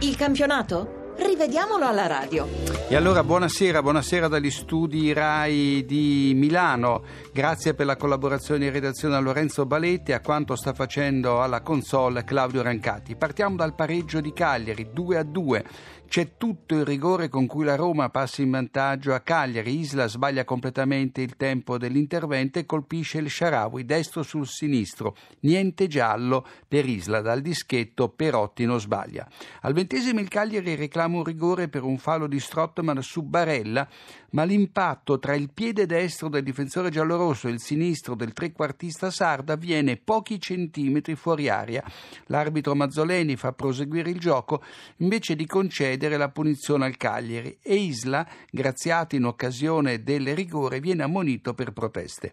Il campionato? Rivediamolo alla radio. E allora buonasera, buonasera dagli studi RAI di Milano. Grazie per la collaborazione in redazione a Lorenzo Baletti e a quanto sta facendo alla console Claudio Rancati. Partiamo dal pareggio di Cagliari, 2 a 2. C'è tutto il rigore con cui la Roma passa in vantaggio a Cagliari. Isla sbaglia completamente il tempo dell'intervento e colpisce il Sharawi destro sul sinistro. Niente giallo per Isla. Dal dischetto Perotti non sbaglia. Al ventesimo il Cagliari reclama un rigore per un fallo di Strottman su Barella, ma l'impatto tra il piede destro del difensore giallorosso e il sinistro del trequartista sarda viene pochi centimetri fuori aria. L'arbitro Mazzoleni fa proseguire il gioco invece di concedere la punizione al Cagliari e Isla, graziato in occasione del rigore, viene ammonito per proteste.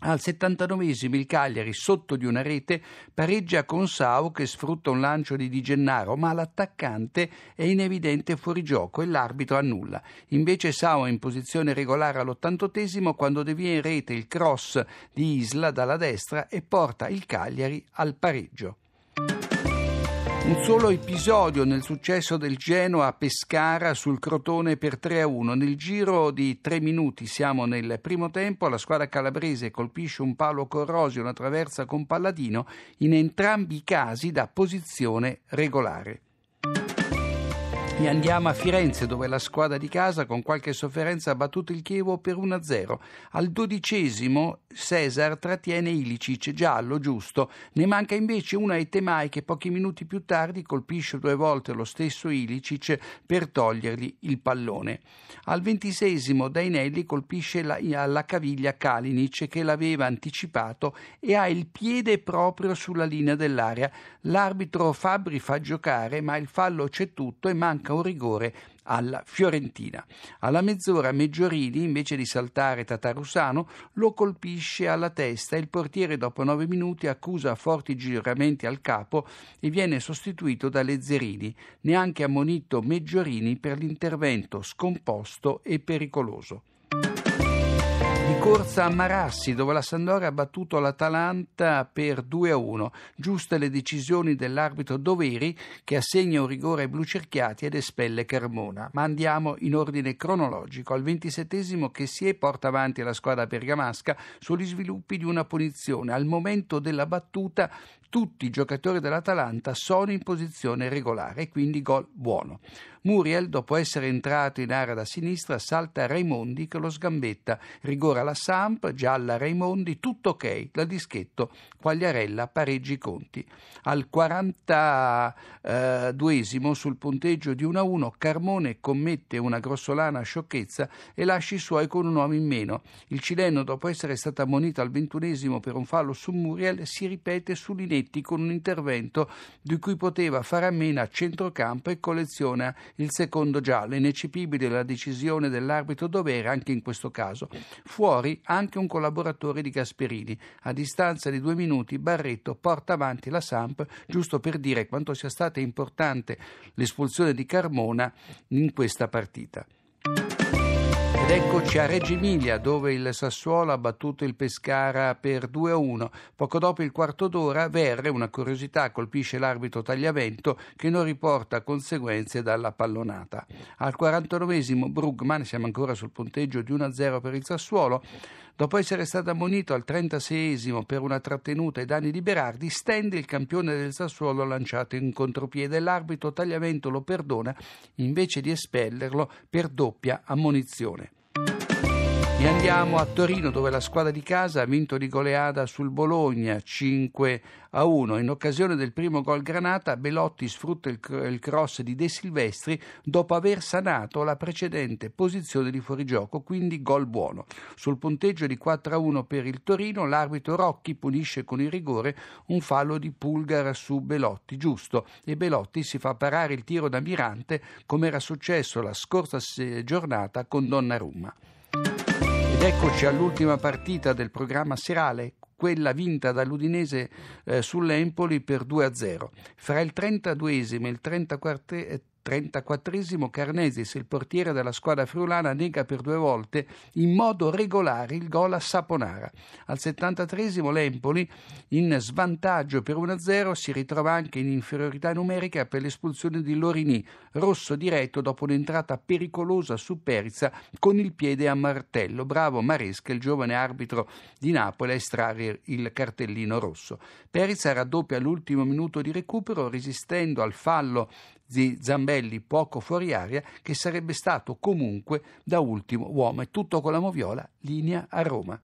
Al 79 il Cagliari, sotto di una rete, pareggia con Sau che sfrutta un lancio di Di Gennaro, ma l'attaccante è in evidente fuorigioco e l'arbitro annulla. Invece Sau è in posizione regolare all'88 quando devia in rete il cross di Isla dalla destra e porta il Cagliari al pareggio. Un solo episodio nel successo del Genoa a Pescara sul Crotone per 3-1. Nel giro di tre minuti siamo nel primo tempo, la squadra calabrese colpisce un palo corrosio, una traversa con Palladino, in entrambi i casi da posizione regolare. E andiamo a Firenze dove la squadra di casa con qualche sofferenza ha battuto il Chievo per 1-0. Al dodicesimo Cesar trattiene Ilicic, giallo, giusto. Ne manca invece una Etemai che pochi minuti più tardi colpisce due volte lo stesso Ilicic per togliergli il pallone. Al ventisesimo Dainelli colpisce la, alla caviglia Kalinic che l'aveva anticipato e ha il piede proprio sulla linea dell'area. L'arbitro Fabri fa giocare ma il fallo c'è tutto e manca manca un rigore alla Fiorentina. Alla mezz'ora Meggiorini, invece di saltare Tatarusano, lo colpisce alla testa. E il portiere dopo nove minuti accusa forti giramenti al capo e viene sostituito da Lezzerini, neanche ammonito Meggiorini per l'intervento scomposto e pericoloso di corsa a Marassi dove la Sandoria ha battuto l'Atalanta per 2-1. Giuste le decisioni dell'arbitro Doveri che assegna un rigore ai blu cerchiati ed espelle Carmona. Ma andiamo in ordine cronologico. Al ventisettesimo che si è porta avanti la squadra bergamasca sugli sviluppi di una punizione. Al momento della battuta tutti i giocatori dell'Atalanta sono in posizione regolare e quindi gol buono. Muriel, dopo essere entrato in area da sinistra, salta Raimondi che lo sgambetta. Rigore alla Samp, gialla Raimondi, tutto ok. Dal dischetto Quagliarella pareggi i conti. Al 42esimo sul punteggio di 1-1 Carmone commette una grossolana sciocchezza e lascia i suoi con un uomo in meno. Il cileno, dopo essere stato ammonito al 21esimo per un fallo su Muriel, si ripete su Linetti con un intervento di cui poteva fare a meno a centrocampo e colleziona il secondo giallo. Ineccepibile la decisione dell'arbitro Dovere anche in questo caso. Fuori anche un collaboratore di Gasperini. A distanza di due minuti Barretto porta avanti la Samp giusto per dire quanto sia stata importante l'espulsione di Carmona in questa partita. Ed eccoci a Reggio Emilia dove il Sassuolo ha battuto il Pescara per 2-1. Poco dopo il quarto d'ora Verre, una curiosità, colpisce l'arbitro Tagliavento che non riporta conseguenze dalla pallonata. Al 49esimo Brugman, siamo ancora sul punteggio di 1-0 per il Sassuolo, dopo essere stato ammonito al 36esimo per una trattenuta ai danni di Berardi, stende il campione del Sassuolo lanciato in contropiede. L'arbitro Tagliavento lo perdona invece di espellerlo per doppia ammonizione. E andiamo a Torino dove la squadra di casa ha vinto di goleada sul Bologna 5 a 1. In occasione del primo gol Granata, Belotti sfrutta il, cross di De Silvestri dopo aver sanato la precedente posizione di fuorigioco, quindi gol buono. Sul punteggio di 4 a 1 per il Torino, l'arbitro Rocchi punisce con il rigore un fallo di Pulgar su Belotti, giusto, e Belotti si fa parare il tiro da Mirante come era successo la scorsa giornata con Donnarumma. Ed eccoci all'ultima partita del programma serale, quella vinta dall'Udinese eh, sull'Empoli per 2-0. Fra il 32 e il 34 34 Carnesis, il portiere della squadra friulana, nega per due volte in modo regolare il gol a Saponara. Al 73 l'Empoli, in svantaggio per 1-0, si ritrova anche in inferiorità numerica per l'espulsione di Lorini, rosso diretto dopo un'entrata pericolosa su Perizza con il piede a martello. Bravo Maresca, il giovane arbitro di Napoli, a estrarre il cartellino rosso. Perizza raddoppia all'ultimo minuto di recupero resistendo al fallo di Zambelli poco fuori aria che sarebbe stato comunque da ultimo uomo. È tutto con la Moviola, linea a Roma.